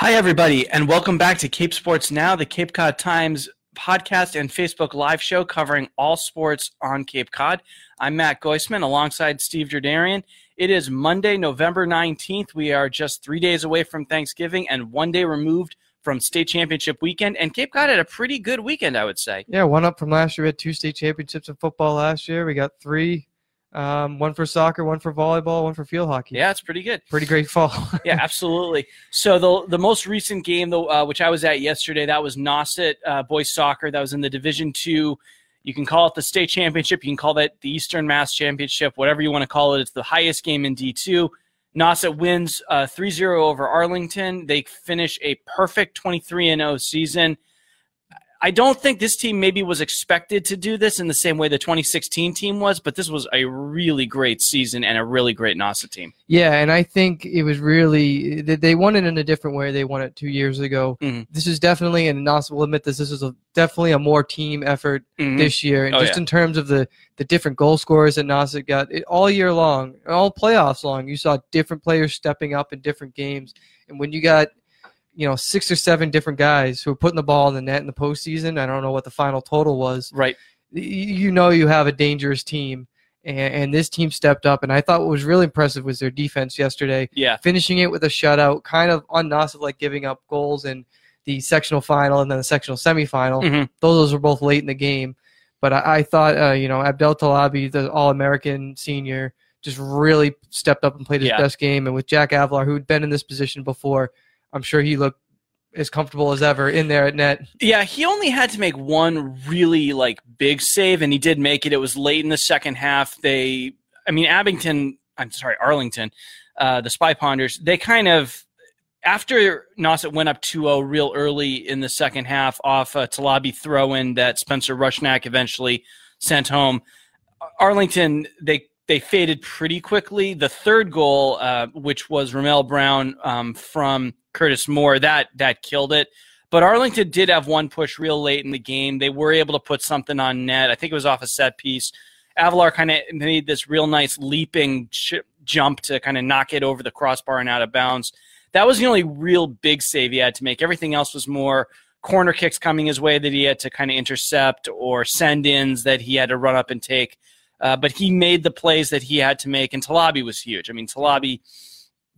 Hi, everybody, and welcome back to Cape Sports Now, the Cape Cod Times podcast and Facebook live show covering all sports on Cape Cod. I'm Matt Goisman alongside Steve Derderian. It is Monday, November 19th. We are just three days away from Thanksgiving and one day removed from state championship weekend. And Cape Cod had a pretty good weekend, I would say. Yeah, one up from last year. We had two state championships in football last year. We got three um, one for soccer, one for volleyball, one for field hockey. Yeah, it's pretty good. Pretty great fall. yeah, absolutely. So the the most recent game, though, uh, which I was at yesterday, that was Nauset uh, boys soccer. That was in the Division Two. You can call it the state championship. You can call that the Eastern Mass Championship, whatever you want to call it. It's the highest game in D two. Nauset wins uh, 3-0 over Arlington. They finish a perfect 23 0 season. I don't think this team maybe was expected to do this in the same way the 2016 team was, but this was a really great season and a really great Nauset team. Yeah, and I think it was really they won it in a different way. They won it two years ago. Mm-hmm. This is definitely, and Nauset will admit this. This is a, definitely a more team effort mm-hmm. this year, and oh, just yeah. in terms of the the different goal scorers that Nauset got it, all year long, all playoffs long. You saw different players stepping up in different games, and when you got you know six or seven different guys who are putting the ball in the net in the postseason. I don't know what the final total was. Right. You know you have a dangerous team, and, and this team stepped up. And I thought what was really impressive was their defense yesterday. Yeah. Finishing it with a shutout, kind of unnauseous, like giving up goals in the sectional final and then the sectional semifinal. Mm-hmm. Those were both late in the game. But I, I thought, uh, you know, Abdel Talabi, the All American senior, just really stepped up and played his yeah. best game. And with Jack Avellar, who had been in this position before, I'm sure he looked as comfortable as ever in there at net. Yeah, he only had to make one really like big save, and he did make it. It was late in the second half. They, I mean, Abington. I'm sorry, Arlington, uh, the Spy Ponders. They kind of after Nauset went up 2-0 real early in the second half off a Talabi throw-in that Spencer Rushnack eventually sent home. Arlington, they they faded pretty quickly. The third goal, uh, which was Ramel Brown um, from Curtis Moore, that that killed it. But Arlington did have one push real late in the game. They were able to put something on net. I think it was off a set piece. Avellar kind of made this real nice leaping ch- jump to kind of knock it over the crossbar and out of bounds. That was the only real big save he had to make. Everything else was more corner kicks coming his way that he had to kind of intercept or send ins that he had to run up and take. Uh, but he made the plays that he had to make, and Talabi was huge. I mean, Talabi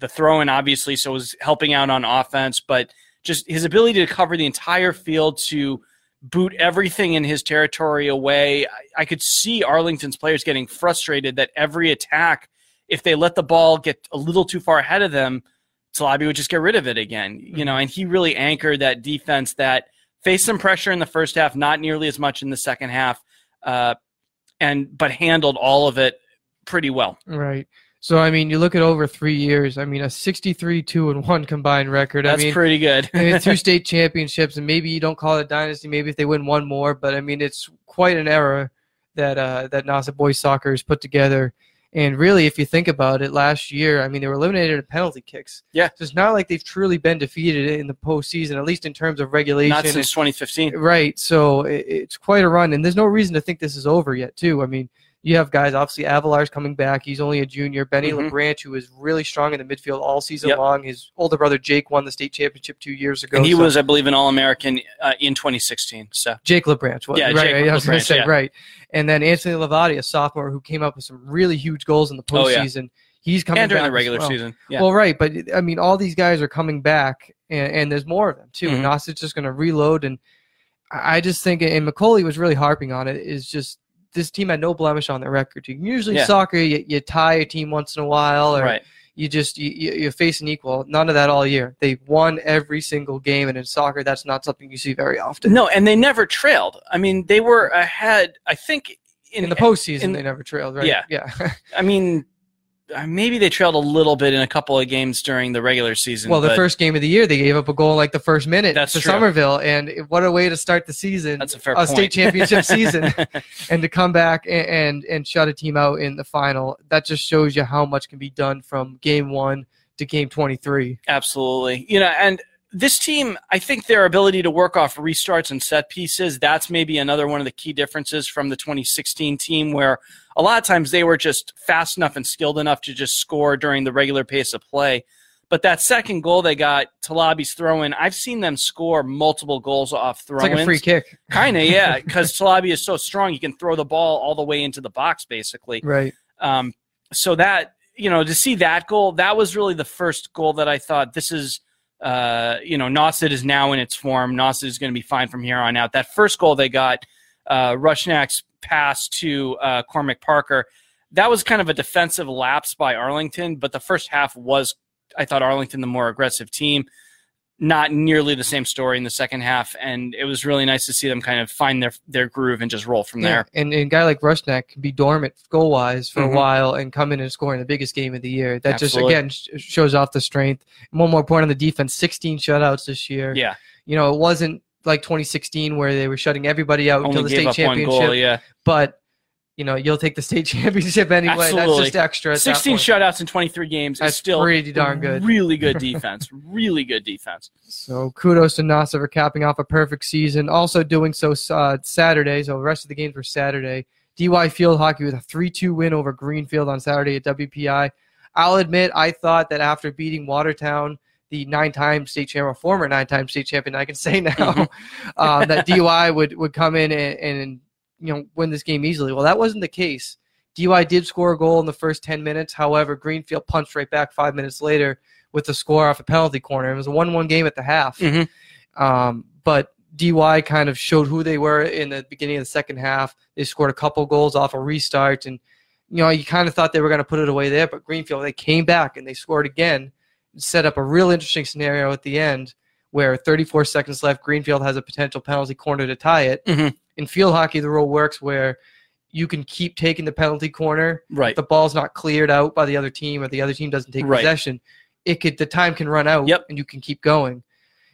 the throw in, obviously, so was helping out on offense, but just his ability to cover the entire field to boot everything in his territory away. I, I could see Arlington's players getting frustrated that every attack, if they let the ball get a little too far ahead of them, Talabi would just get rid of it again. You know, and he really anchored that defense that faced some pressure in the first half, not nearly as much in the second half, uh, and but handled all of it pretty well. Right. So I mean, you look at over three years. I mean, a 63 two and one combined record. That's I mean, pretty good. I mean, two state championships, and maybe you don't call it a dynasty. Maybe if they win one more, but I mean, it's quite an era that uh, that Nauset boys soccer has put together. And really, if you think about it, last year, I mean, they were eliminated in penalty kicks. Yeah. So it's not like they've truly been defeated in the postseason, at least in terms of regulation. Not since 2015. Right. So it's quite a run, and there's no reason to think this is over yet, too. I mean, you have guys, obviously, Avellar's coming back. He's only a junior. Benny mm-hmm. LeBranch, who was really strong in the midfield all season yep. long. His older brother, Jake, won the state championship two years ago. And he so. was, I believe, an All American uh, in 2016. So Jake LeBranch. Was, yeah, right, Jake right. I was going to say, yeah. right. And then Anthony Lavati, a sophomore who came up with some really huge goals in the postseason. Oh, yeah. He's coming and during the regular well. season. Yeah. Well, right, but I mean, all these guys are coming back, and, and there's more of them too. Mm-hmm. Nauset's just going to reload, and I just think, and McCauley was really harping on it, is just this team had no blemish on their record. Usually yeah. soccer, you, you, tie a team once in a while, or right. you just you, you face an equal. None of that all year. They won every single game, and in soccer, that's not something you see very often. No, and they never trailed. I mean, they were ahead. I think in, in the postseason, in, they never trailed. Right? Yeah, yeah. I mean, maybe they trailed a little bit in a couple of games during the regular season. Well, the first game of the year, they gave up a goal like the first minute that's to true. Somerville, and what a way to start the season! That's a fair a point. state championship season, and to come back and, and and shut a team out in the final. That just shows you how much can be done from game one to game twenty three. Absolutely, you know, and this team, I think their ability to work off restarts and set pieces, that's maybe another one of the key differences from the 2016 team, where a lot of times they were just fast enough and skilled enough to just score during the regular pace of play. But that second goal they got, Talabi's throw in, I've seen them score multiple goals off throw ins. Like a free kick. Kind of, yeah, because Talabi is so strong, he can throw the ball all the way into the box, basically. Right. Um, so that, you know, to see that goal, that was really the first goal that I thought this is. Uh, you know, Nauset is now in its form. Nauset is going to be fine from here on out. That first goal they got, uh, Rushnak's pass to uh, Cormac Parker, that was kind of a defensive lapse by Arlington, but the first half was, I thought, Arlington the more aggressive team. Not nearly the same story in the second half, and it was really nice to see them kind of find their their groove and just roll from there. Yeah, and, and a guy like Rushnak can be dormant goal wise for mm-hmm. a while and come in and score in the biggest game of the year. That Absolutely. just again shows off the strength. One more point on the defense: 16 shutouts this year. Yeah, you know it wasn't like 2016 where they were shutting everybody out until the state championship. Goal, yeah. But you know, you'll take the state championship anyway. Absolutely. That's just extra. 16 shutouts in 23 games That's is still pretty darn good. Really good defense. really good defense. So kudos to Nauset for capping off a perfect season. Also doing so uh, Saturday. So the rest of the games were Saturday. DY Field Hockey with a 3-2 win over Greenfield on Saturday at WPI. I'll admit I thought that after beating Watertown, the nine-time state champion, former nine-time state champion, I can say now, uh, that DY would, would come in and, and you know win this game easily. Well, that wasn't the case. DY did score a goal in the first 10 minutes. However, Greenfield punched right back five minutes later with the score off a penalty corner. It was a 1 1 game at the half. Mm-hmm. Um, but DY kind of showed who they were in the beginning of the second half. They scored a couple goals off a restart. And, you know, you kind of thought they were going to put it away there. But Greenfield, they came back and they scored again, set up a real interesting scenario at the end where 34 seconds left, Greenfield has a potential penalty corner to tie it. Mm-hmm in field hockey, the rule works where you can keep taking the penalty corner. Right. If the ball's not cleared out by the other team or the other team doesn't take right. possession, it could the time can run out yep. and you can keep going.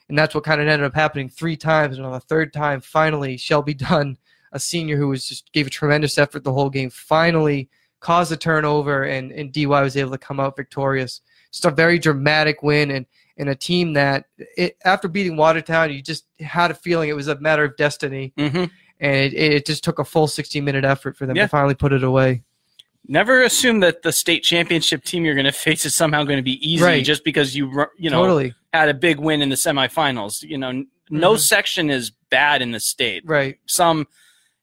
And that's what kind of ended up happening three times. And on the third time, finally, Shelby Dunn, a senior who was just gave a tremendous effort the whole game, finally caused a turnover and, and DY was able to come out victorious. Just a very dramatic win and, and a team that it, after beating Watertown, you just had a feeling it was a matter of destiny. Mm-hmm and it, it just took a full 60 minute effort for them yeah. to finally put it away. Never assume that the state championship team you're going to face is somehow going to be easy right. just because you you know totally. had a big win in the semifinals. You know, no mm-hmm. section is bad in the state. Right. Some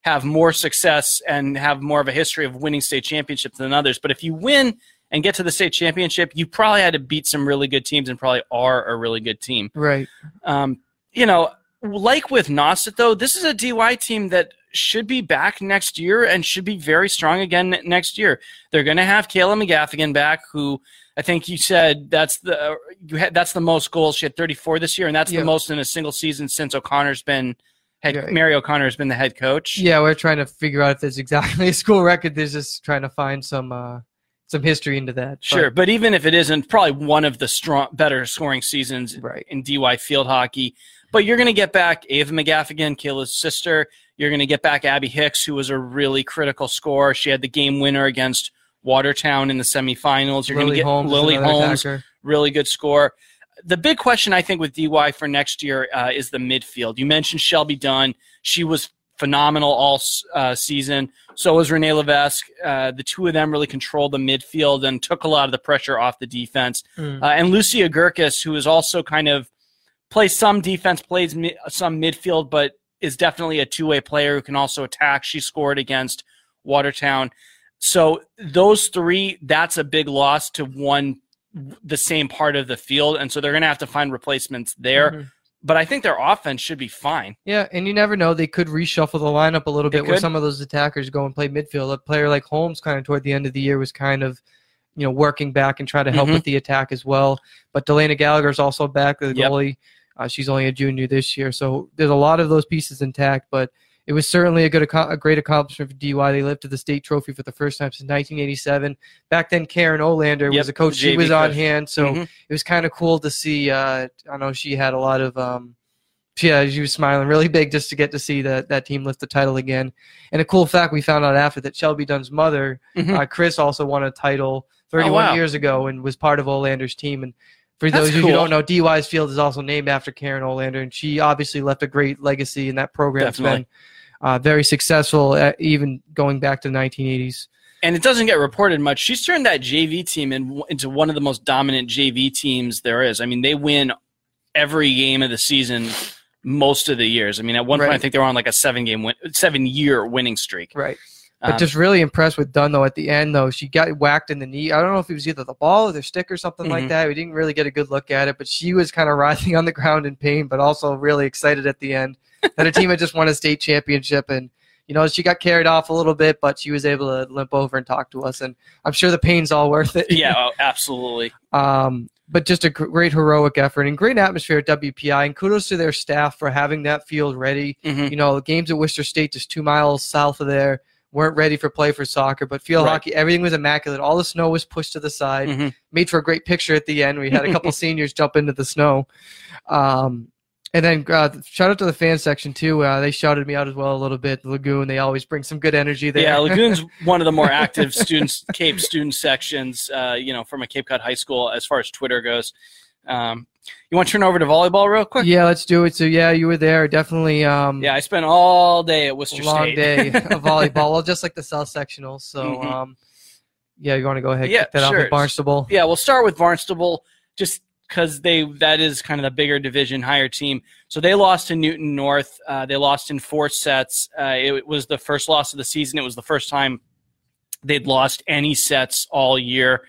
have more success and have more of a history of winning state championships than others. But if you win and get to the state championship, you probably had to beat some really good teams and probably are a really good team. Right. Um, you know, like with Nauset, though, this is a DY team that should be back next year and should be very strong again next year. They're going to have Kayla McGaffigan back, who I think you said that's the you had that's the most goals. She had 34 this year, and that's yeah. the most in a single season since O'Connor's been head. Yeah. Mary O'Connor has been the head coach. Yeah, we're trying to figure out if there's exactly a school record. There's just trying to find some. Uh some history into that. Sure, but, but even if it isn't, probably one of the strong, better scoring seasons right. in DY field hockey. But you're going to get back Ava McGaffigan, Kayla's sister. You're going to get back Abby Hicks, who was a really critical scorer. She had the game winner against Watertown in the semifinals. You're going to get Holmes Lily Holmes, attacker. really good score. The big question I think with DY for next year uh, is the midfield. You mentioned Shelby Dunn. She was phenomenal all uh, season. So was Renee Levesque. Uh, the two of them really controlled the midfield and took a lot of the pressure off the defense. Mm. Uh, and Lucia Gurkis, who is also kind of plays some defense, plays mi- some midfield, but is definitely a two way player who can also attack. She scored against Watertown. So those three, that's a big loss to one the same part of the field, and so they're going to have to find replacements there. Mm-hmm. But I think their offense should be fine. Yeah, and you never know; they could reshuffle the lineup a little they bit could. where some of those attackers go and play midfield. A player like Holmes, kind of toward the end of the year, was kind of you know working back and trying to help mm-hmm. with the attack as well. But Delana Gallagher is also back, the yep. goalie. Uh, she's only a junior this year, so there's a lot of those pieces intact. But it was certainly a good, a great accomplishment for DY. They lifted the state trophy for the first time since 1987. Back then, Karen Olander yep, was a coach. She was on coach. hand, so mm-hmm. it was kind of cool to see. Uh, I know she had a lot of. Um, yeah, she was smiling really big just to get to see that that team lift the title again. And a cool fact we found out after that Shelby Dunn's mother, mm-hmm. uh, Chris, also won a title 31 oh, wow. years ago and was part of Olander's team. And for That's those of you cool. who don't know, DY's Field is also named after Karen Olander, and she obviously left a great legacy in that program. It's Definitely. been uh, very successful, uh, even going back to the 1980s. and it doesn't get reported much. She's turned that JV team in, into one of the most dominant JV teams there is. I mean, they win every game of the season most of the years. I mean, at one right. point, I think they were on like a seven game, win, seven year winning streak. Right. But um, just really impressed with Dunn though. At the end though, she got whacked in the knee. I don't know if it was either the ball or the stick or something mm-hmm. like that. We didn't really get a good look at it, but she was kind of writhing on the ground in pain, but also really excited at the end that her team had just won a state championship and you know, she got carried off a little bit, but she was able to limp over and talk to us, and I'm sure the pain's all worth it. yeah, oh, absolutely. Um, but just a great heroic effort and great atmosphere at WPI, and kudos to their staff for having that field ready. Mm-hmm. You know, games at Worcester State, just two miles south of there, weren't ready for play for soccer, but field right. hockey, everything was immaculate. All the snow was pushed to the side, mm-hmm. made for a great picture at the end. We had a couple seniors jump into the snow. Um, and then uh, shout out to the fan section too. Uh, they shouted me out as well a little bit. Lagoon, they always bring some good energy there. Yeah, Lagoon's one of the more active students, Cape student sections. Uh, you know, from a Cape Cod high school as far as Twitter goes. Um, you want to turn over to volleyball real quick? Yeah, let's do it. So yeah, you were there. Definitely. Um, yeah, I spent all day at Worcester long State. day of volleyball. well, just like the South sectional. So mm-hmm. um, yeah, you want to go ahead? Yeah, kick that sure. off with Barnstable. Yeah, we'll start with Barnstable. Just because they that is kind of the bigger division, higher team. So they lost to Newton North. Uh, they lost in four sets. Uh, it was the first loss of the season. It was the first time they'd lost any sets all year.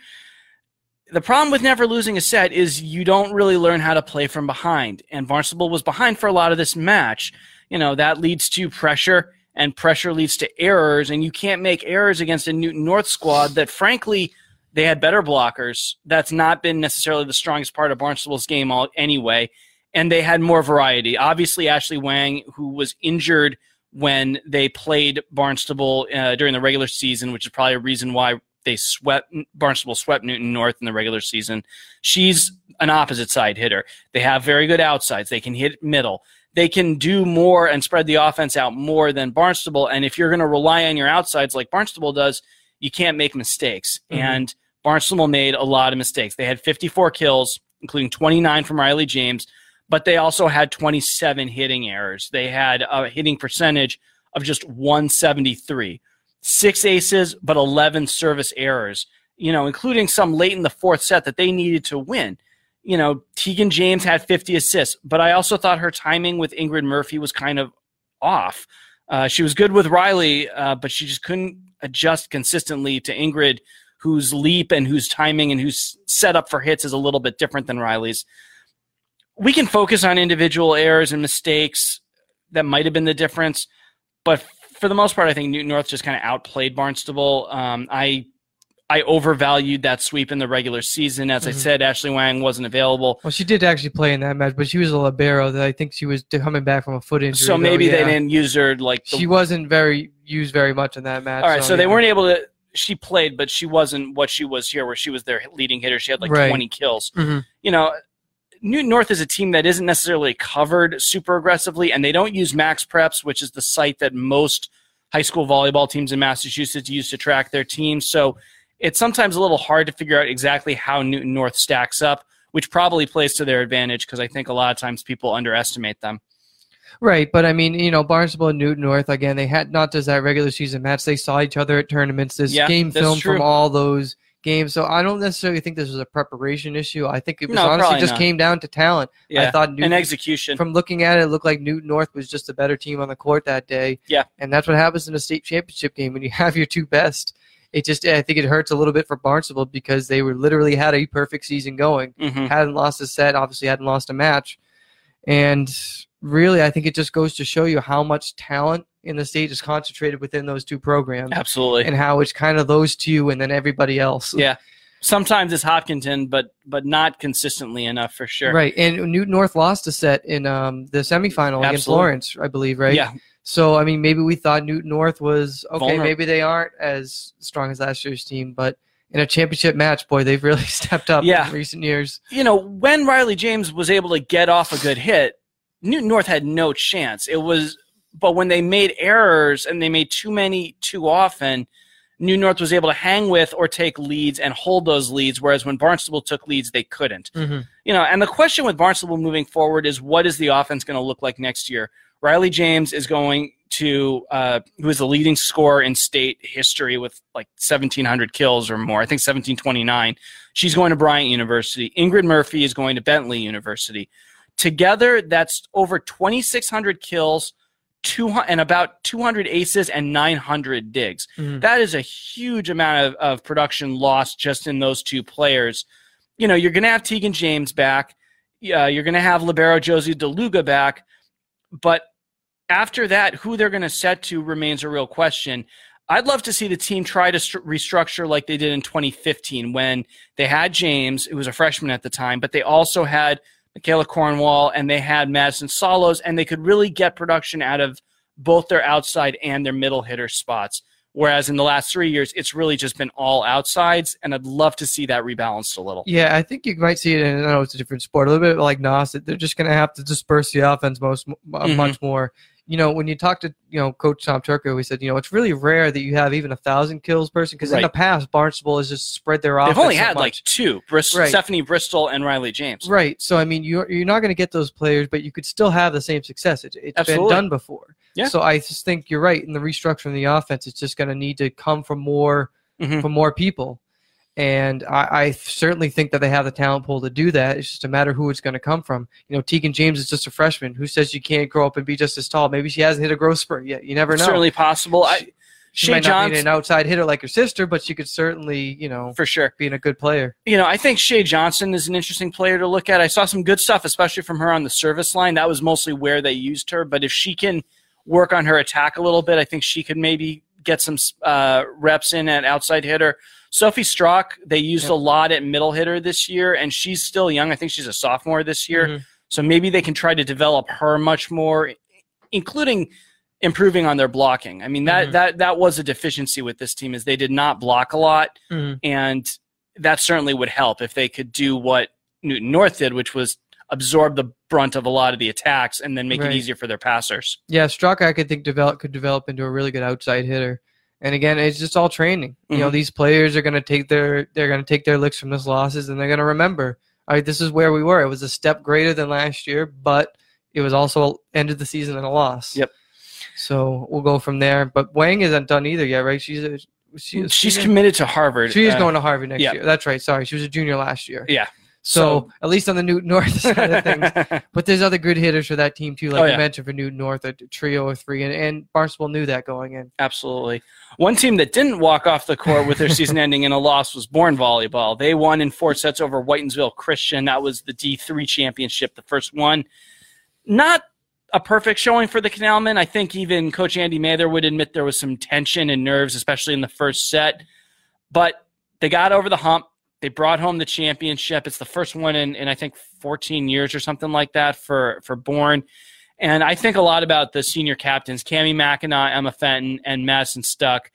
The problem with never losing a set is you don't really learn how to play from behind. And Barnstable was behind for a lot of this match. You know, that leads to pressure, and pressure leads to errors, and you can't make errors against a Newton North squad that, frankly, they had better blockers. That's not been necessarily the strongest part of Barnstable's game all, anyway. And they had more variety. Obviously, Ashley Wang, who was injured when they played Barnstable uh, during the regular season, which is probably a reason why they swept Barnstable swept Newton North in the regular season. She's an opposite side hitter. They have very good outsides. They can hit middle. They can do more and spread the offense out more than Barnstable. And if you're going to rely on your outsides like Barnstable does, you can't make mistakes. Mm-hmm. And Barnstable made a lot of mistakes. They had 54 kills, including 29 from Riley James, but they also had 27 hitting errors. They had a hitting percentage of just 173. Six aces, but 11 service errors, you know, including some late in the fourth set that they needed to win. You know, Tegan James had 50 assists, but I also thought her timing with Ingrid Murphy was kind of off. Uh, she was good with Riley, uh, but she just couldn't adjust consistently to Ingrid whose leap and whose timing and whose setup for hits is a little bit different than Riley's. We can focus on individual errors and mistakes that might have been the difference, but for the most part, I think Newton North just kind of outplayed Barnstable. Um, I I overvalued that sweep in the regular season. As mm-hmm. I said, Ashley Wang wasn't available. Well, she did actually play in that match, but she was a libero. That I think she was coming back from a foot injury. So maybe though, yeah. they didn't use her like the... she wasn't very used very much in that match. All right, so, so yeah. they weren't able to she played, but she wasn't what she was here, where she was their leading hitter. She had like right. 20 kills. Mm-hmm. You know, Newton North is a team that isn't necessarily covered super aggressively, and they don't use MaxPreps, which is the site that most high school volleyball teams in Massachusetts use to track their teams. So it's sometimes a little hard to figure out exactly how Newton North stacks up, which probably plays to their advantage because I think a lot of times people underestimate them. Right, but I mean, you know, Barnstable and Newton North again. They had not just that regular season match; they saw each other at tournaments. This yeah, game film from all those games. So I don't necessarily think this was a preparation issue. I think it was no, honestly just not. came down to talent. Yeah, I thought Newton, and execution. From looking at it, it looked like Newton North was just a better team on the court that day. Yeah, and that's what happens in a state championship game when you have your two best. It just, I think it hurts a little bit for Barnstable because they were literally had a perfect season going, mm-hmm. hadn't lost a set, obviously hadn't lost a match, and really, I think it just goes to show you how much talent in the state is concentrated within those two programs. Absolutely. And how it's kind of those two and then everybody else. Yeah. Sometimes it's Hopkinton, but but not consistently enough for sure. Right. And Newton North lost a set in um, the semifinal Absolutely. against Lawrence, I believe, right? Yeah. So I mean, maybe we thought Newton North was okay. Vulnerable. Maybe they aren't as strong as last year's team, but in a championship match, boy, they've really stepped up yeah. in recent years. You know, when Riley James was able to get off a good hit, Newton North had no chance. It was, but when they made errors and they made too many too often, New North was able to hang with or take leads and hold those leads, whereas when Barnstable took leads, they couldn't. Mm-hmm. You know, and the question with Barnstable moving forward is what is the offense going to look like next year? Riley James is going to uh, who is the leading scorer in state history with like 1,700 kills or more. I think 1,729. She's going to Bryant University. Ingrid Murphy is going to Bentley University. Together, that's over 2,600 kills, two and about 200 aces and 900 digs. Mm-hmm. That is a huge amount of, of production lost just in those two players. You know, you're going to have Tegan James back. Uh, you're going to have libero Josie DeLuga back, but after that, who they're going to set to remains a real question. I'd love to see the team try to st- restructure like they did in 2015 when they had James, who was a freshman at the time, but they also had Michaela Cornwall and they had Madison Solos, and they could really get production out of both their outside and their middle hitter spots. Whereas in the last three years, it's really just been all outsides, and I'd love to see that rebalanced a little. Yeah, I think you might see it in I know it's a different sport, a little bit like Nas, They're just going to have to disperse the offense most mm-hmm. much more you know, when you talk to you know Coach Tom Turco, he said, you know, it's really rare that you have even a thousand kills person because right. in the past Barnstable has just spread their offense. They've only had so like two: Brist- right. Stephanie Bristol and Riley James. Right. So I mean, you're you're not going to get those players, but you could still have the same success. It, has been done before. Yeah. So I just think you're right in the restructuring of the offense. It's just going to need to come from more mm-hmm. from more people. And I, I, certainly think that they have the talent pool to do that. It's just a matter who it's going to come from. You know, Tegan James is just a freshman. Who says you can't grow up and be just as tall? Maybe she hasn't hit a growth spurt yet. You never know. Certainly possible. I, she might not be an outside hitter like her sister, but she could certainly, you know, for sure, being a good player. You know, I think Shea Johnson is an interesting player to look at. I saw some good stuff, especially from her on the service line. That was mostly where they used her. But if she can work on her attack a little bit, I think she could maybe get some uh, reps in at outside hitter. Sophie Strock, they used yep. a lot at middle hitter this year, and she's still young. I think she's a sophomore this year. Mm-hmm. So maybe they can try to develop her much more, including improving on their blocking. I mean that mm-hmm. that that was a deficiency with this team is they did not block a lot, mm-hmm. and that certainly would help if they could do what Newton North did, which was absorb the brunt of a lot of the attacks and then make right. it easier for their passers. Yeah, Strock I could think develop could develop into a really good outside hitter. And again, it's just all training. Mm-hmm. You know, mm-hmm. these players are going to take their they're going to take their licks from these losses, and they're going to remember. All right, this is where we were. It was a step greater than last year, but it was also ended the season in a loss. Yep. So we'll go from there. But Wang isn't done either yet, right? She's a, she, she's committed to Harvard. She is uh, going to Harvard next year. That's right. Sorry, she was a junior last year. Yeah. So, so, at least on the Newton North side of things, but there's other good hitters for that team too, like oh, yeah. you mentioned for Newton North, a trio of three, and, and Barnstable knew that going in. Absolutely. One team that didn't walk off the court with their season ending in a loss was Bourne Volleyball. They won in four sets over Whitinsville Christian. That was the D3 championship, the first one. Not a perfect showing for the Canalmen. I think even Coach Andy Mather would admit there was some tension and nerves, especially in the first set. But they got over the hump they brought home the championship. It's the first one in, in I think 14 years or something like that for for Bourne. And I think a lot about the senior captains, Cami Mackinac, Emma Fenton, and Madison Stuck,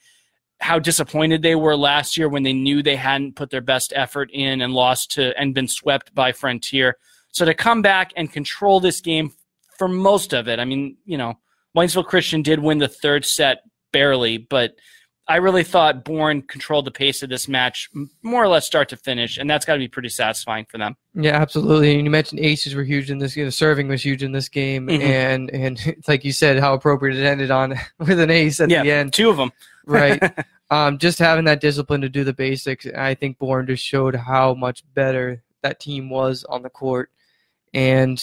how disappointed they were last year when they knew they hadn't put their best effort in and lost to and been swept by Frontier. So to come back and control this game for most of it, I mean, you know, Whitinsville Christian did win the third set barely, but – I really thought Bourne controlled the pace of this match more or less start to finish, and that's got to be pretty satisfying for them. Yeah, absolutely. And you mentioned aces were huge in this. Know, serving was huge in this game, mm-hmm. and and like you said, how appropriate it ended on with an ace at yeah, the end. Two of them, right? um, just having that discipline to do the basics, I think Bourne just showed how much better that team was on the court, and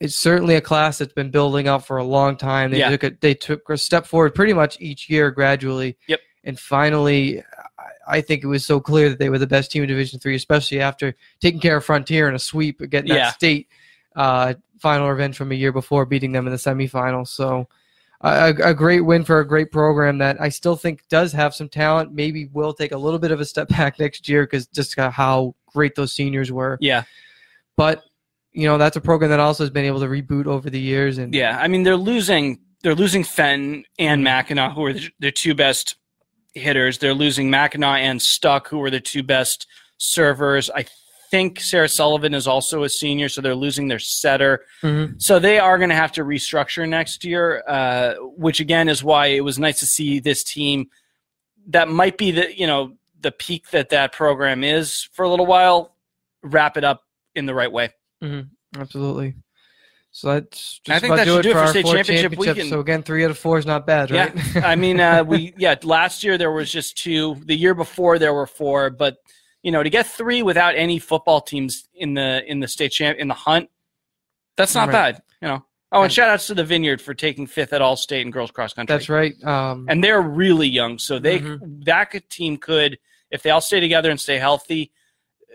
it's certainly a class that's been building up for a long time. They yeah. took a, they took a step forward pretty much each year gradually. Yep. And finally, I think it was so clear that they were the best team in Division Three, especially after taking care of Frontier in a sweep, getting yeah. that state uh, final revenge from a year before, beating them in the semifinals. So. A, a, great win for a great program that I still think does have some talent. Maybe will take a little bit of a step back next year because just how great those seniors were. Yeah. But you know that's a program that also has been able to reboot over the years. And yeah, I mean they're losing they're losing Fenton and Mackinac, who are the, two best hitters. They're losing Mackinac and Stuck, who are the two best servers. I think Sarah Sullivan is also a senior, so they're losing their setter. Mm-hmm. So they are going to have to restructure next year, uh, which again is why it was nice to see this team. That might be the you know the peak that that program is for a little while. Wrap it up in the right way. Mm-hmm. Absolutely. So that's just I think that should do it for, state championship, championship So again, three out of four is not bad, right? Yeah, I mean, uh, we yeah. Last year there was just two. The year before there were four, but you know, to get three without any football teams in the in the state champ in the hunt, that's not right. bad. You know. Oh, and shout outs to the Vineyard for taking fifth at All State and girls cross country. That's right. Um, and they're really young, so they mm-hmm. that team could, if they all stay together and stay healthy,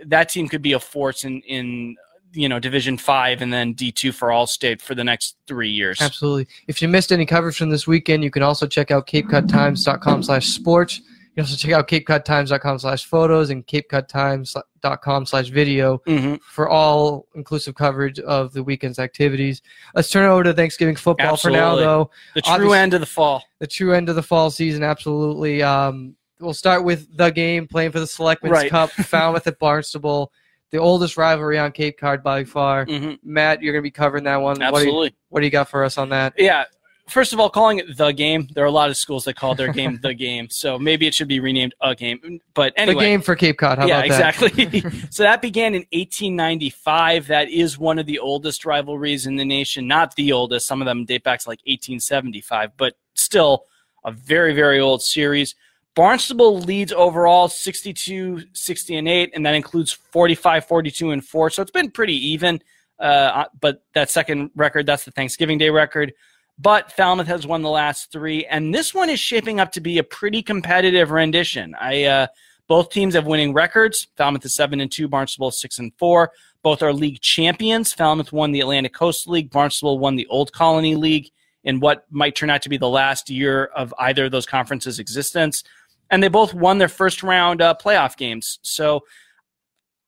that team could be a force in in you know Division Five and then D two for All State for the next three years. Absolutely. If you missed any coverage from this weekend, you can also check out CapeCodTimes.com slash sports. You can also check out CapeCodTimes.com slash photos and CapeCodTimes.com slash video mm-hmm. for all inclusive coverage of the weekend's activities. Let's turn it over to Thanksgiving football absolutely. for now, though. The true Obviously, end of the fall. The true end of the fall season, absolutely. Um, we'll start with the game playing for the Selectmen's right. Cup, Falmouth at Barnstable the oldest rivalry on Cape Cod by far. Mm-hmm. Matt, you're going to be covering that one. Absolutely. What do, you, what do you got for us on that? Yeah. First of all, calling it the game, there are a lot of schools that call their game the game, so maybe it should be renamed a game. But anyway, the game for Cape Cod. How yeah, exactly. so that began in 1895. That is one of the oldest rivalries in the nation. Not the oldest; some of them date back to like 1875, but still a very, very old series. Barnstable leads overall 62, 60, and 8, and that includes 45, 42, and 4. So it's been pretty even. Uh, but that second record, that's the Thanksgiving Day record. But Falmouth has won the last three, and this one is shaping up to be a pretty competitive rendition. I uh, both teams have winning records. Falmouth is seven and two, Barnstable is six and four. Both are league champions. Falmouth won the Atlantic Coast League. Barnstable won the Old Colony League in what might turn out to be the last year of either of those conferences' existence and they both won their first round uh, playoff games. So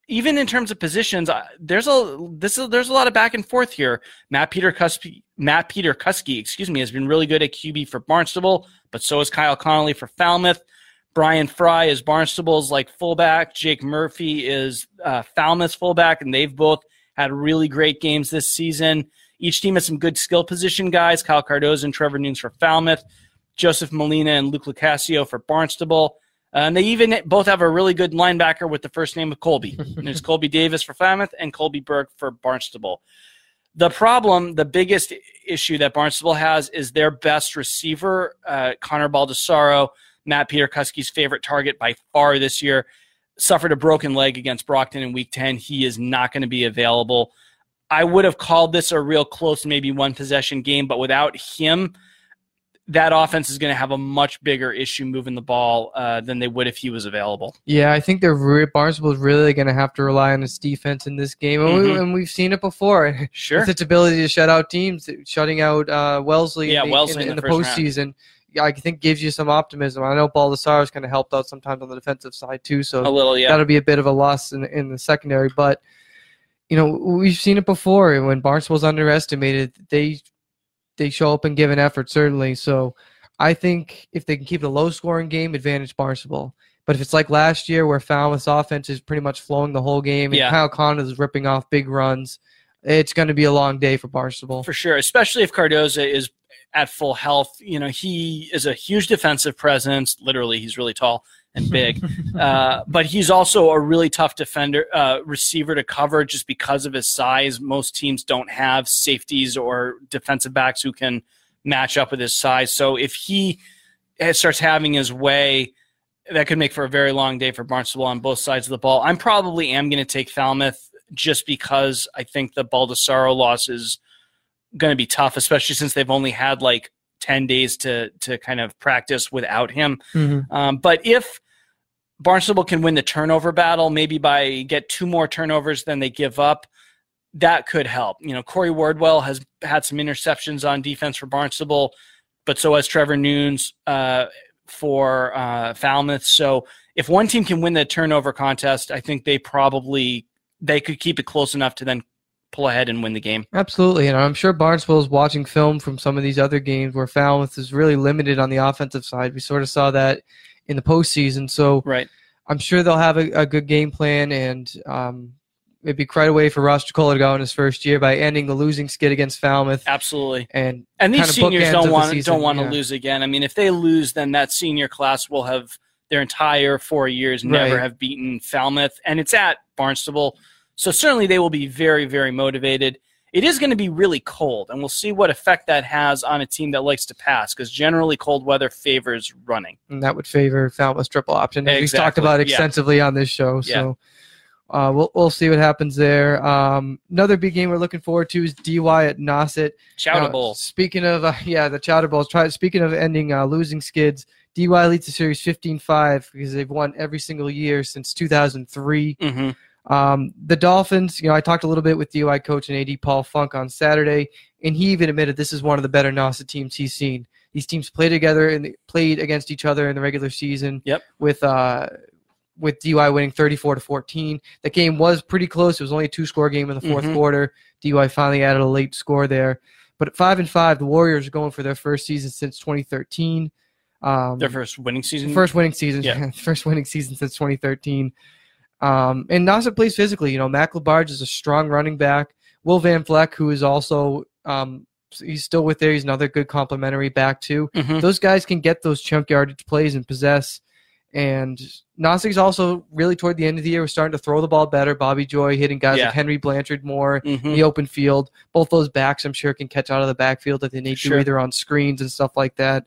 even in terms of positions, uh, there's a this is there's a lot of back and forth here. Matt Peter Cusky, Matt Peter Kusky, excuse me, has been really good at QB for Barnstable, but so is Kyle Connolly for Falmouth. Brian Fry is Barnstable's like fullback. Jake Murphy is uh, Falmouth's fullback, and they've both had really great games this season. Each team has some good skill position guys. Kyle Cardozo and Trevor Nunes for Falmouth. Joseph Molina and Luke Lucasio for Barnstable. Uh, and they even both have a really good linebacker with the first name of Colby. and there's Colby Davis for Falmouth and Colby Burke for Barnstable. The problem, the biggest issue that Barnstable has is their best receiver, uh, Connor Baldessaro, Matt Peter Kusky's favorite target by far this year, suffered a broken leg against Brockton in week 10. He is not going to be available. I would have called this a real close, maybe one possession game, but without him, that offense is going to have a much bigger issue moving the ball uh, than they would if he was available. Yeah, I think they're re- Barnstable is really going to have to rely on his defense in this game, and, mm-hmm. we, have seen it before. Sure, its ability to shut out teams, shutting out uh, Wellesley, yeah, in the, Wellesley in, in, in the, the postseason. I think gives you some optimism. I know Baldessaro is kind of helped out sometimes on the defensive side too, so a little, yeah. that'll be a bit of a loss in, in the secondary. But you know, we've seen it before. When Barnstable's underestimated, they they show up and give an effort certainly. So I think if they can keep it a low scoring game, advantage Barnstable. But if it's like last year where Falmouth's offense is pretty much flowing the whole game and yeah. Kyle Connor is ripping off big runs, it's going to be a long day for Barnstable. For sure, especially if Cardozo is at full health. You know, he is a huge defensive presence. Literally, he's really tall and big. uh, but he's also a really tough defender, uh, receiver to cover just because of his size. Most teams don't have safeties or defensive backs who can – match up with his size. So if he starts having his way, that could make for a very long day for Barnstable on both sides of the ball. I'm probably am going to take Falmouth just because I think the Baldessaro loss is going to be tough, especially since they've only had like 10 days to to kind of practice without him. Mm-hmm. Um, but if Barnstable can win the turnover battle, maybe by get two more turnovers than they give up, that could help. You know, Corey Wardwell has had some interceptions on defense for Barnstable, but so has Trevor Nunes uh, for uh, Falmouth. So if one team can win the turnover contest, I think they probably they could keep it close enough to then pull ahead and win the game. Absolutely, and I'm sure Barnstable is watching film from some of these other games where Falmouth is really limited on the offensive side. We sort of saw that in the postseason. So right. I'm sure they'll have a, a good game plan, and um, it'd be quite a way for Ross Jatkola to go in his first year by ending the losing skid against Falmouth. Absolutely. And and these seniors don't want don't want to lose again. I mean, if they lose, then that senior class will have their entire four years never right. have beaten Falmouth, and it's at Barnstable, so certainly they will be very very motivated. it is going to be really cold, and we'll see what effect that has on a team that likes to pass because generally cold weather favors running. And that would favor Falmouth's triple option, as exactly. we talked about extensively yeah. on this show. So. Yeah. Uh, we'll, we'll see what happens there. Um, another big game we're looking forward to is DY at Nauset. Chowder Bowl. Speaking of, uh, yeah, the Chowder Bowl. Try, speaking of ending uh, losing skids, DY leads the series 15-5 because they've won every single year since 2003. Mm-hmm. Um, the Dolphins, you know, I talked a little bit with DY coach and AD Paul Funk on Saturday, and he even admitted this is one of the better Nauset teams he's seen. These teams play together and played against each other in the regular season. Yep. With uh, with DY winning 34 to 14. The game was pretty close. It was only a two-score game in the 4th mm-hmm. quarter. DY finally added a late score there. But at five and five, the Warriors are going for their first season since 2013. Um, their first winning season. First winning season. Yeah. first winning season since 2013. Um, and Nauset plays physically. You know, Mac Labarge is a strong running back. Will Van Fleck, who is also um, he's still with there. He's another good complementary back too. Mm-hmm. Those guys can get those chunk yardage plays and possess. And Nauset's also really toward the end of the year was starting to throw the ball better. Bobby Joy hitting guys yeah. like Henry Blanchard more mm-hmm. in the open field. Both those backs, I'm sure, can catch out of the backfield if they need sure. to, either on screens and stuff like that.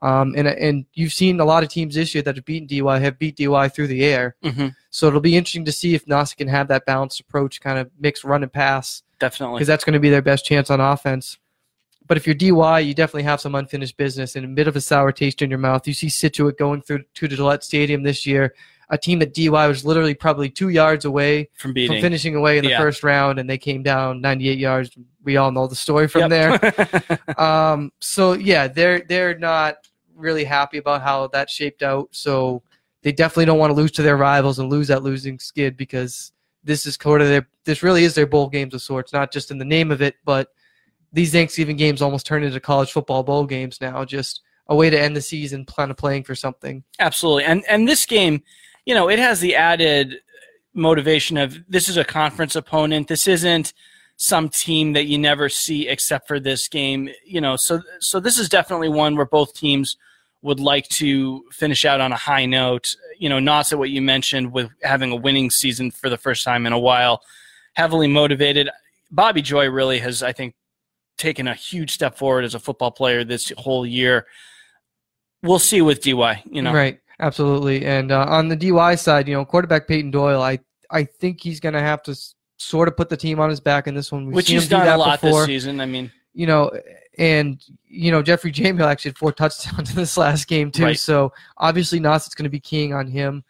Um, and and you've seen a lot of teams this year that have beaten DY have beat DY through the air. Mm-hmm. So it'll be interesting to see if Nauset can have that balanced approach, kind of mix run and pass. Definitely, because that's going to be their best chance on offense. But if you're DY, you definitely have some unfinished business and a bit of a sour taste in your mouth. You see Scituate going through to the Gillette Stadium this year, a team that DY was literally probably two yards away from, beating. from finishing away in the yeah. first round, and they came down 98 yards. We all know the story from yep. there. um, so yeah, they're they're not really happy about how that shaped out. So they definitely don't want to lose to their rivals and lose that losing skid because this is sort of their this really is their bowl games of sorts, not just in the name of it, but these Thanksgiving games almost turn into college football bowl games now. Just a way to end the season, plan of playing for something. Absolutely, and and this game, you know, it has the added motivation of this is a conference opponent. This isn't some team that you never see except for this game. You know, so so this is definitely one where both teams would like to finish out on a high note. You know, not what you mentioned with having a winning season for the first time in a while, heavily motivated. Bobby Joy really has, I think, taken a huge step forward as a football player this whole year. We'll see with DY, you know. Right, absolutely. And uh, on the DY side, you know, quarterback Peyton Doyle, I I think he's going to have to sort of put the team on his back in this one. We've Which he's done a lot before. this season. I mean, you know, and you know Jeffrey Jamie actually had four touchdowns in this last game too. Right. So obviously Nauset's going to be keying on him.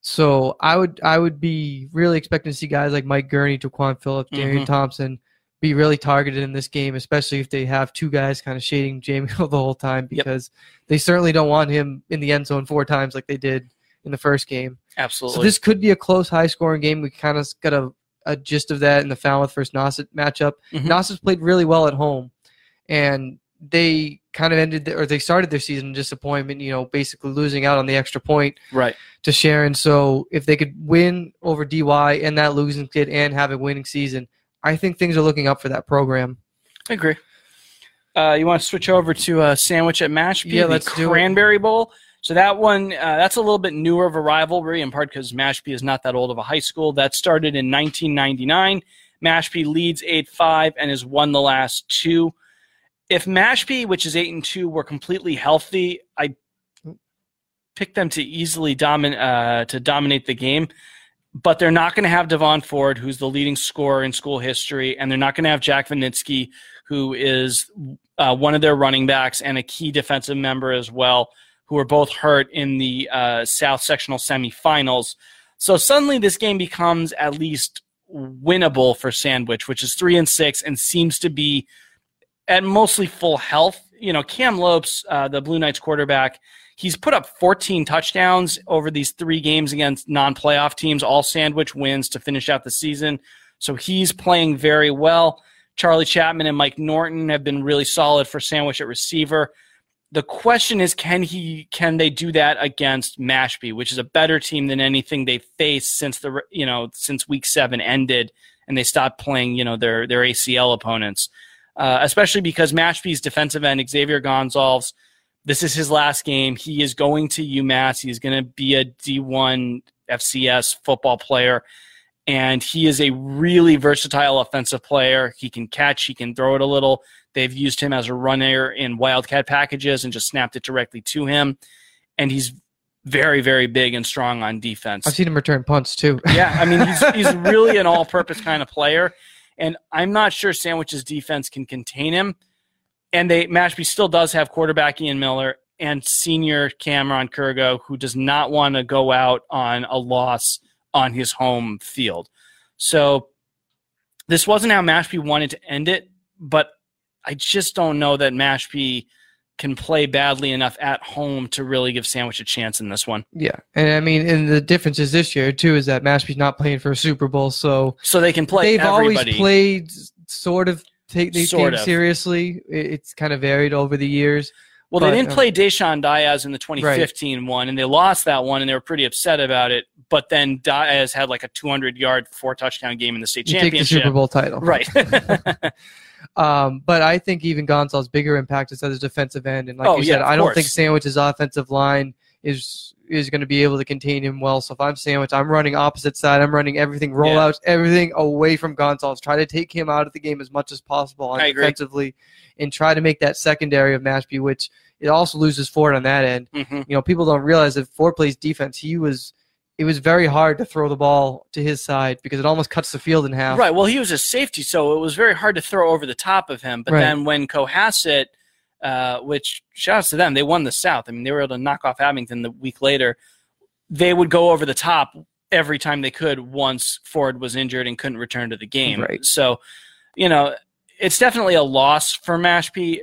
So I would I would be really expecting to see guys like Mike Gurney, Jaquan Phillips, Darian mm-hmm. Thompson be really targeted in this game, especially if they have two guys kind of shading Jamie the whole time because yep. they certainly don't want him in the end zone four times like they did in the first game. Absolutely. So this could be a close, high scoring game. We kind of got a, a gist of that in the Falmouth versus Nauset matchup. mm played really well at home, and they kind of ended the, or they started their season in disappointment. You know, basically losing out on the extra point right to Sharon. So if they could win over DY and that losing kid and have a winning season I think things are looking up for that program. I agree. Uh, you want to switch over to a sandwich at Mashpee? Yeah, let's do Cranberry Bowl. So that one, uh, that's a little bit newer of a rivalry, in part because Mashpee is not that old of a high school. That started in 1999. Mashpee leads 8-5 and has won the last two. If Mashpee, which is 8 and 2, were completely healthy, I picked them to easily domin- uh, to dominate the game but they're not going to have Devon Ford, who's the leading scorer in school history, and they're not going to have Jack Vanitsky, who is uh, one of their running backs and a key defensive member as well, who were both hurt in the uh, South Sectional semifinals. So suddenly, this game becomes at least winnable for Sandwich, which is three and six, and seems to be at mostly full health. You know, Cam Lopes, uh, the Blue Knights quarterback, He's put up 14 touchdowns over these three games against non playoff teams, all sandwich wins to finish out the season. So he's playing very well. Charlie Chapman and Mike Norton have been really solid for sandwich at receiver. The question is, can he can they do that against Mashpee, which is a better team than anything they've faced since the you know since week seven ended and they stopped playing you know their their ACL opponents, uh, especially because Mashpee's defensive end Xavier Gonzalez this is his last game. He is going to UMass. He's going to be a D1 FCS football player. and he is a really versatile offensive player. He can catch, he can throw it a little. They've used him as a runner in Wildcat packages and just snapped it directly to him. And he's very, very big and strong on defense. I've seen him return punts too. yeah, I mean, he's, he's really an all purpose kind of player. And I'm not sure Sandwich's defense can contain him. And they Mashpee still does have quarterback Ian Miller and senior Cameron Kurgo, who does not want to go out on a loss on his home field. So this wasn't how Mashpee wanted to end it, but I just don't know that Mashpee can play badly enough at home to really give Sandwich a chance in this one. Yeah, and I mean, and the difference is this year too is that Mashpee's not playing for a Super Bowl, so so they can play. They've everybody. always played sort of take these sort games of. seriously. It's kind of varied over the years. Well, but, they didn't um, play Deshaun Diaz in the 2015 right. one, and they lost that one, and they were pretty upset about it. But then Diaz had like a 200 yard, four touchdown game in the state you championship. Take the Super Bowl title. Right. um, but I think even Gonzalez's bigger impact is at his defensive end. And like oh, you said, I don't think Sandwich's offensive line is is going to be able to contain him well. So if I'm Sandwich, I'm running opposite side. I'm running everything, rollouts, yeah. everything away from Gonzalez. Try to take him out of the game as much as possible on defensively, and try to make that secondary of Mashpee, which it also loses Ford on that end. Mm-hmm. You know, people don't realize that Ford plays defense. He was it was very hard to throw the ball to his side because it almost cuts the field in half. Right. Well, he was a safety, so it was very hard to throw over the top of him. But right. then when Cohasset – uh, which shouts to them. They won the South. I mean, they were able to knock off Abington the week later. They would go over the top every time they could once Ford was injured and couldn't return to the game. Right. So, you know, it's definitely a loss for Mashpee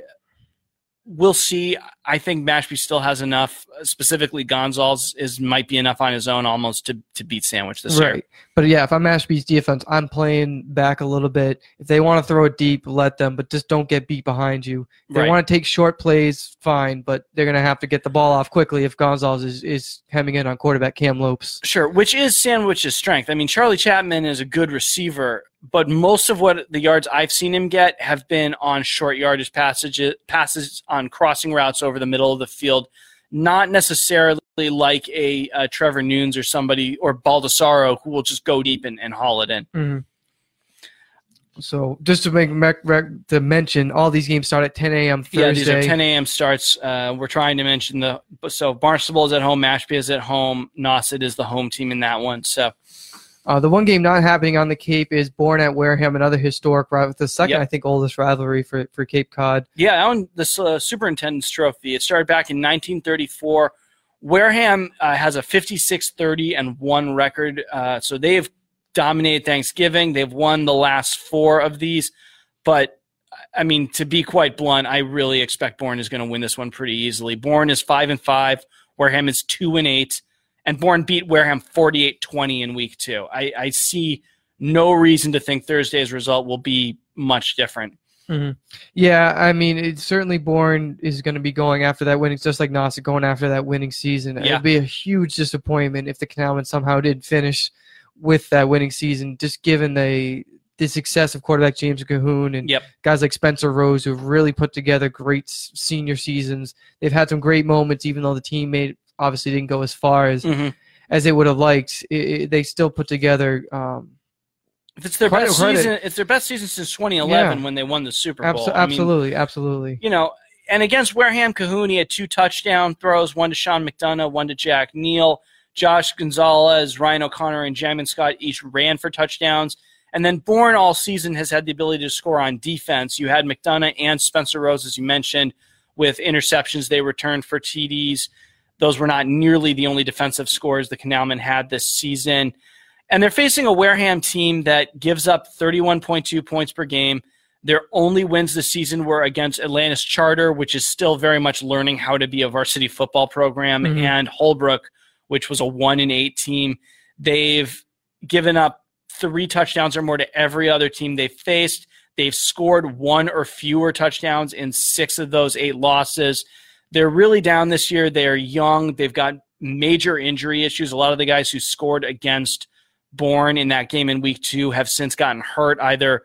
we'll see. I think Mashpee still has enough. Specifically, Gonzalez is might be enough on his own almost to, to beat Sandwich this right. year. But yeah, if I'm Mashpee's defense, I'm playing back a little bit. If they want to throw it deep, let them, but just don't get beat behind you. If they right. want to take short plays, fine, but they're going to have to get the ball off quickly if Gonzalez is, is hemming in on quarterback Cam Lopes. Sure, which is Sandwich's strength. I mean, Charlie Chapman is a good receiver, but most of what the yards I've seen him get have been on short yardage passages, passes on crossing routes over the middle of the field, not necessarily like a, a Trevor Nunes or somebody or Baldessaro who will just go deep and, and haul it in. Mm-hmm. So just to make to mention, all these games start at 10 a.m. Thursday. Yeah, these are 10 a.m. starts. Uh, we're trying to mention the so Barnstable is at home, Mashpee is at home, Nauset is the home team in that one. So uh, the one game not happening on the Cape is Bourne at Wareham, another historic rival, the second, yep. I think, oldest rivalry for, for Cape Cod. Yeah, on the uh, Superintendent's Trophy. It started back in 1934. Wareham uh, has a 56 30 and 1 record. Uh, so they've dominated Thanksgiving. They've won the last four of these. But, I mean, to be quite blunt, I really expect Bourne is going to win this one pretty easily. Bourne is 5 and 5. Wareham is 2 and 8 and Bourne beat Wareham 48 20 in week two. I, I, see no reason to think Thursday's result will be much different. Mm-hmm. Yeah, I mean, it, certainly Bourne is going to be going after that winning, just like Nauset going after that winning season. Yeah. It would be a huge disappointment if the Canalmen somehow did finish with that winning season, just given the the success of quarterback James Cahoon and yep. guys like Spencer Rose who've really put together great senior seasons. They've had some great moments, even though the team made obviously didn't go as far as mm-hmm. as they would have liked. It, it, they still put together. Um, if it's their best season, it's their best season since 2011 yeah. when they won the Super Bowl. Abso- absolutely, I mean, absolutely. You know, and against Wareham Cahoon, he had two touchdown throws, one to Sean McDonough, one to Jack Neal. Josh Gonzalez, Ryan O'Connor, and Jamin Scott each ran for touchdowns. And then Bourne all season has had the ability to score on defense. You had McDonough and Spencer Rose, as you mentioned, with interceptions they returned for TDs. Those were not nearly the only defensive scores the Canalmen had this season. And they're facing a Wareham team that gives up 31.2 points per game. Their only wins this season were against Atlantis Charter, which is still very much learning how to be a varsity football program, mm-hmm. and Holbrook, which was a one in eight team. They've given up three touchdowns or more to every other team they've faced. They've scored one or fewer touchdowns in six of those eight losses. They're really down this year. They are young. They've got major injury issues. A lot of the guys who scored against Bourne in that game in week two have since gotten hurt, either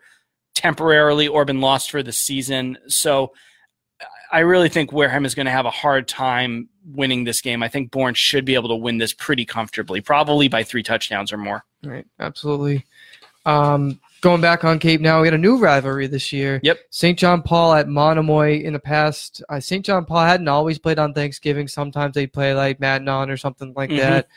temporarily or been lost for the season. So I really think Wareham is going to have a hard time winning this game. I think Bourne should be able to win this pretty comfortably, probably by three touchdowns or more. Right, absolutely. Um, going back on Cape now, we got a new rivalry this year. Yep. St. John Paul at Monomoy in the past. Uh, St. John Paul hadn't always played on Thanksgiving. Sometimes they'd play like Matignon or something like mm-hmm. that.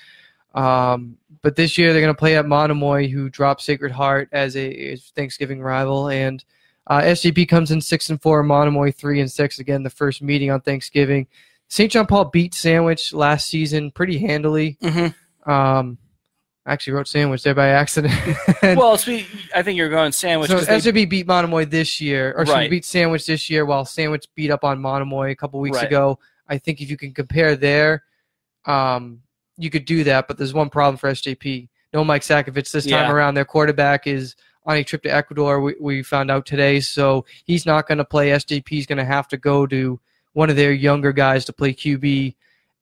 Um, but this year they're going to play at Monomoy, who dropped Sacred Heart as a Thanksgiving rival, and uh, SJP comes in six and four, Monomoy three and six. Again, the first meeting on Thanksgiving. St. John Paul beat Sandwich last season pretty handily. Mm-hmm. Um, I actually wrote Sandwich there by accident. well, I think you're going Sandwich. So SJP they... beat Monomoy this year, or right. she beat Sandwich this year, while Sandwich beat up on Monomoy a couple weeks right. ago. I think if you can compare there, um, you could do that. But there's one problem for SJP. No Mike Sakovich this time yeah. around. Their quarterback is on a trip to Ecuador. We, we found out today, so he's not going to play. SJP is going to have to go to one of their younger guys to play QB,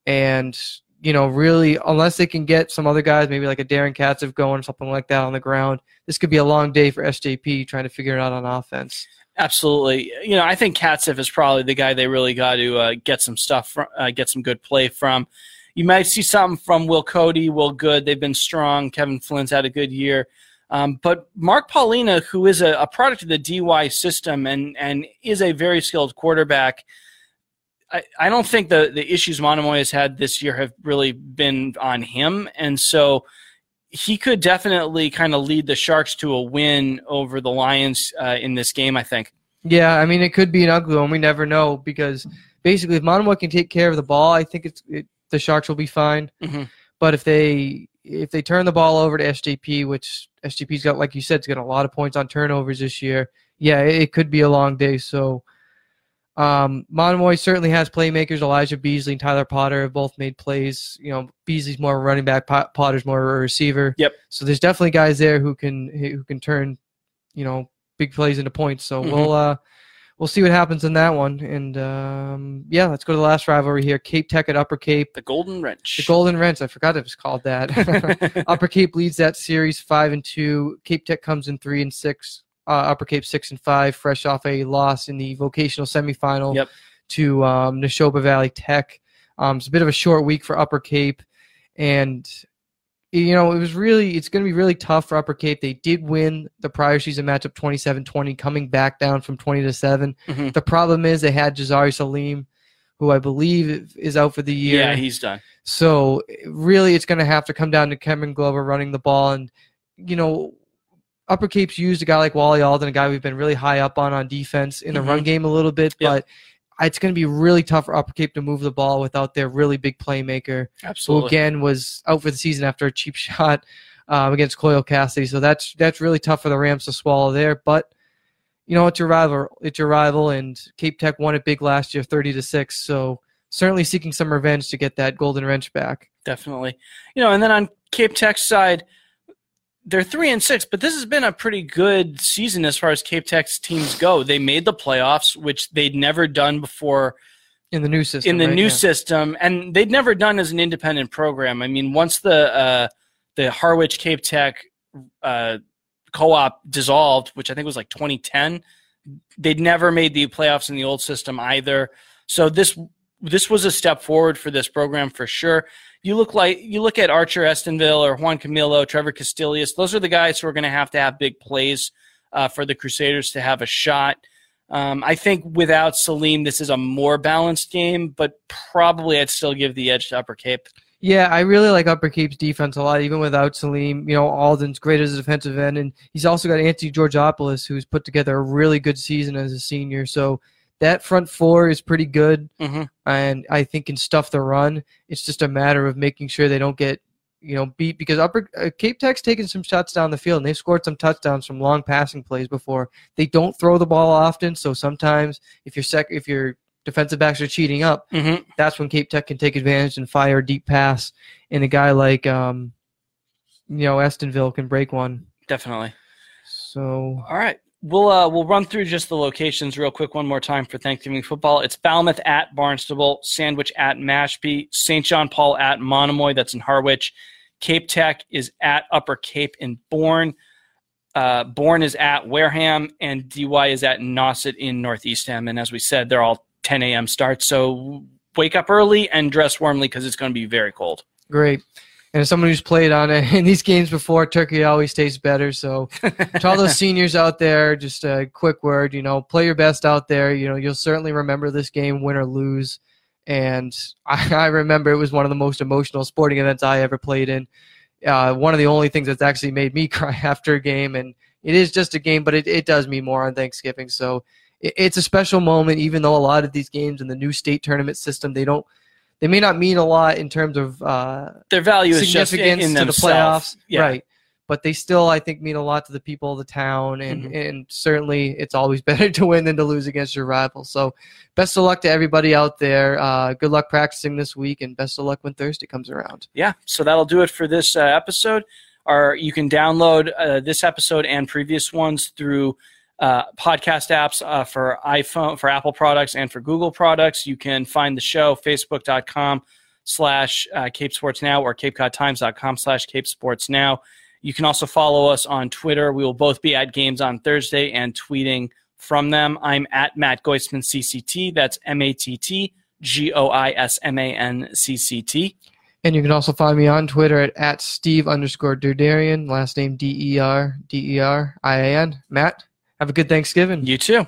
and you know, really, unless they can get some other guys, maybe like a Darren Katzev going, something like that on the ground, this could be a long day for SJP trying to figure it out on offense. Absolutely. You know, I think Katzev is probably the guy they really got to uh, get some stuff, from, uh, get some good play from. You might see something from Will Cody, Will Good. They've been strong. Kevin Flynn's had a good year. Um, but Mark Paulina, who is a, a, product of the DY system and, and is a very skilled quarterback, I, I don't think the, the issues Monomoy has had this year have really been on him. And so he could definitely kind of lead the Sharks to a win over the Lions uh, in this game, I think. Yeah, I mean, it could be an ugly one. We never know because basically, if Monomoy can take care of the ball, I think it's it, the Sharks will be fine. Mm-hmm. But if they if they turn the ball over to SJP, which SJP's got, like you said, it's got a lot of points on turnovers this year. Yeah, it, it could be a long day. So, um, Monomoy certainly has playmakers. Elijah Beasley and Tyler Potter have both made plays. You know, Beasley's more of a running back, Potter's more of a receiver. Yep. So there's definitely guys there who can who can turn, you know, big plays into points. So mm-hmm. we'll uh, we'll see what happens in that one. And um, yeah, let's go to the last rivalry here: Cape Tech at Upper Cape. The Golden Wrench. The Golden Wrench. I forgot it was called that. Upper Cape leads that series five and two. Cape Tech comes in three and six. Uh, Upper Cape six and five, fresh off a loss in the vocational semifinal yep. to um, Nashoba Valley Tech. Um, it's a bit of a short week for Upper Cape, and you know, it was really, it's going to be really tough for Upper Cape. They did win the prior season matchup 27 20, coming back down from 20 to 7. Mm-hmm. The problem is they had Jazari Salim, who I believe is out for the year. Yeah, he's done. So really, it's going to have to come down to Kevin Glover running the ball. And, you know, Upper Cape's used a guy like Wally Alden, a guy we've been really high up on on defense in the mm-hmm. run game a little bit, yep. but it's going to be really tough for Upper Cape to move the ball without their really big playmaker. Absolutely. Who again was out for the season after a cheap shot um, against Coyle Cassidy. So that's that's really tough for the Rams to swallow there. But you know, it's your rival. It's your rival, and Cape Tech won it big last year, thirty to six. So certainly seeking some revenge to get that golden wrench back. Definitely. You know, and then on Cape Tech's side they're three and six, but this has been a pretty good season as far as Cape Tech's teams go. They made the playoffs, which they'd never done before in the new system. In the right? new yeah. system, and they'd never done as an independent program. I mean, once the uh, the Harwich Cape Tech uh, co-op dissolved, which I think was like 2010, they'd never made the playoffs in the old system either. So this this was a step forward for this program for sure you look like you look at Archer Estonville or Juan Camilo, Trevor Castillius. Those are the guys who are going to have to have big plays uh, for the Crusaders to have a shot. Um, I think without Salim, this is a more balanced game, but probably I'd still give the edge to Upper Cape. Yeah, I really like Upper Cape's defense a lot, even without Salim. You know, Alden's great as a defensive end, and he's also got Anthony Georgopoulos, who's put together a really good season as a senior. So that front four is pretty good, mm-hmm. and I think can stuff the run. It's just a matter of making sure they don't get you know beat because upper uh, Cape Tech's taken some shots down the field and they've scored some touchdowns from long passing plays before. They don't throw the ball often, so sometimes if your sec if your defensive backs are cheating up, mm-hmm. that's when Cape Tech can take advantage and fire a deep pass. And a guy like um, you know Estonville can break one. Definitely. So all right. We'll uh, we'll run through just the locations real quick one more time for Thanksgiving football. It's Falmouth at Barnstable, Sandwich at Mashpee, St. John Paul at Monomoy, that's in Harwich. Cape Tech is at Upper Cape in Bourne. Uh, Bourne is at Wareham, and DY is at Nauset in North Eastham. And as we said, they're all 10 a.m. start. So wake up early and dress warmly because it's going to be very cold. Great. And as someone who's played on it in these games before, turkey always tastes better. So to all those seniors out there, just a quick word, you know, play your best out there. You know, you'll certainly remember this game, win or lose. And I, I remember it was one of the most emotional sporting events I ever played in. Uh, one of the only things that's actually made me cry after a game. And it is just a game, but it, it does mean more on Thanksgiving. So it, it's a special moment, even though a lot of these games in the new state tournament system, they don't – they may not mean a lot in terms of uh, their value is just in, in to the playoffs, yeah. right? But they still, I think, mean a lot to the people of the town, and mm-hmm. and certainly it's always better to win than to lose against your rival. So, best of luck to everybody out there. Uh, good luck practicing this week, and best of luck when Thursday comes around. Yeah, so that'll do it for this uh, episode. Or you can download uh, this episode and previous ones through uh, podcast apps uh, for iPhone, for Apple products, and for Google products. You can find the show facebook.com slash uh, Cape Sports Now or CapeCodTimes.com slash Cape Sports Now. You can also follow us on Twitter. We will both be at games on Thursday and tweeting from them. I'm at Matt Goisman CCT. That's M A T T G O I S M A N C C T. And you can also find me on Twitter at, at Steve underscore Derderian, last name D E R D E R I A N. Matt? Have a good Thanksgiving. You too.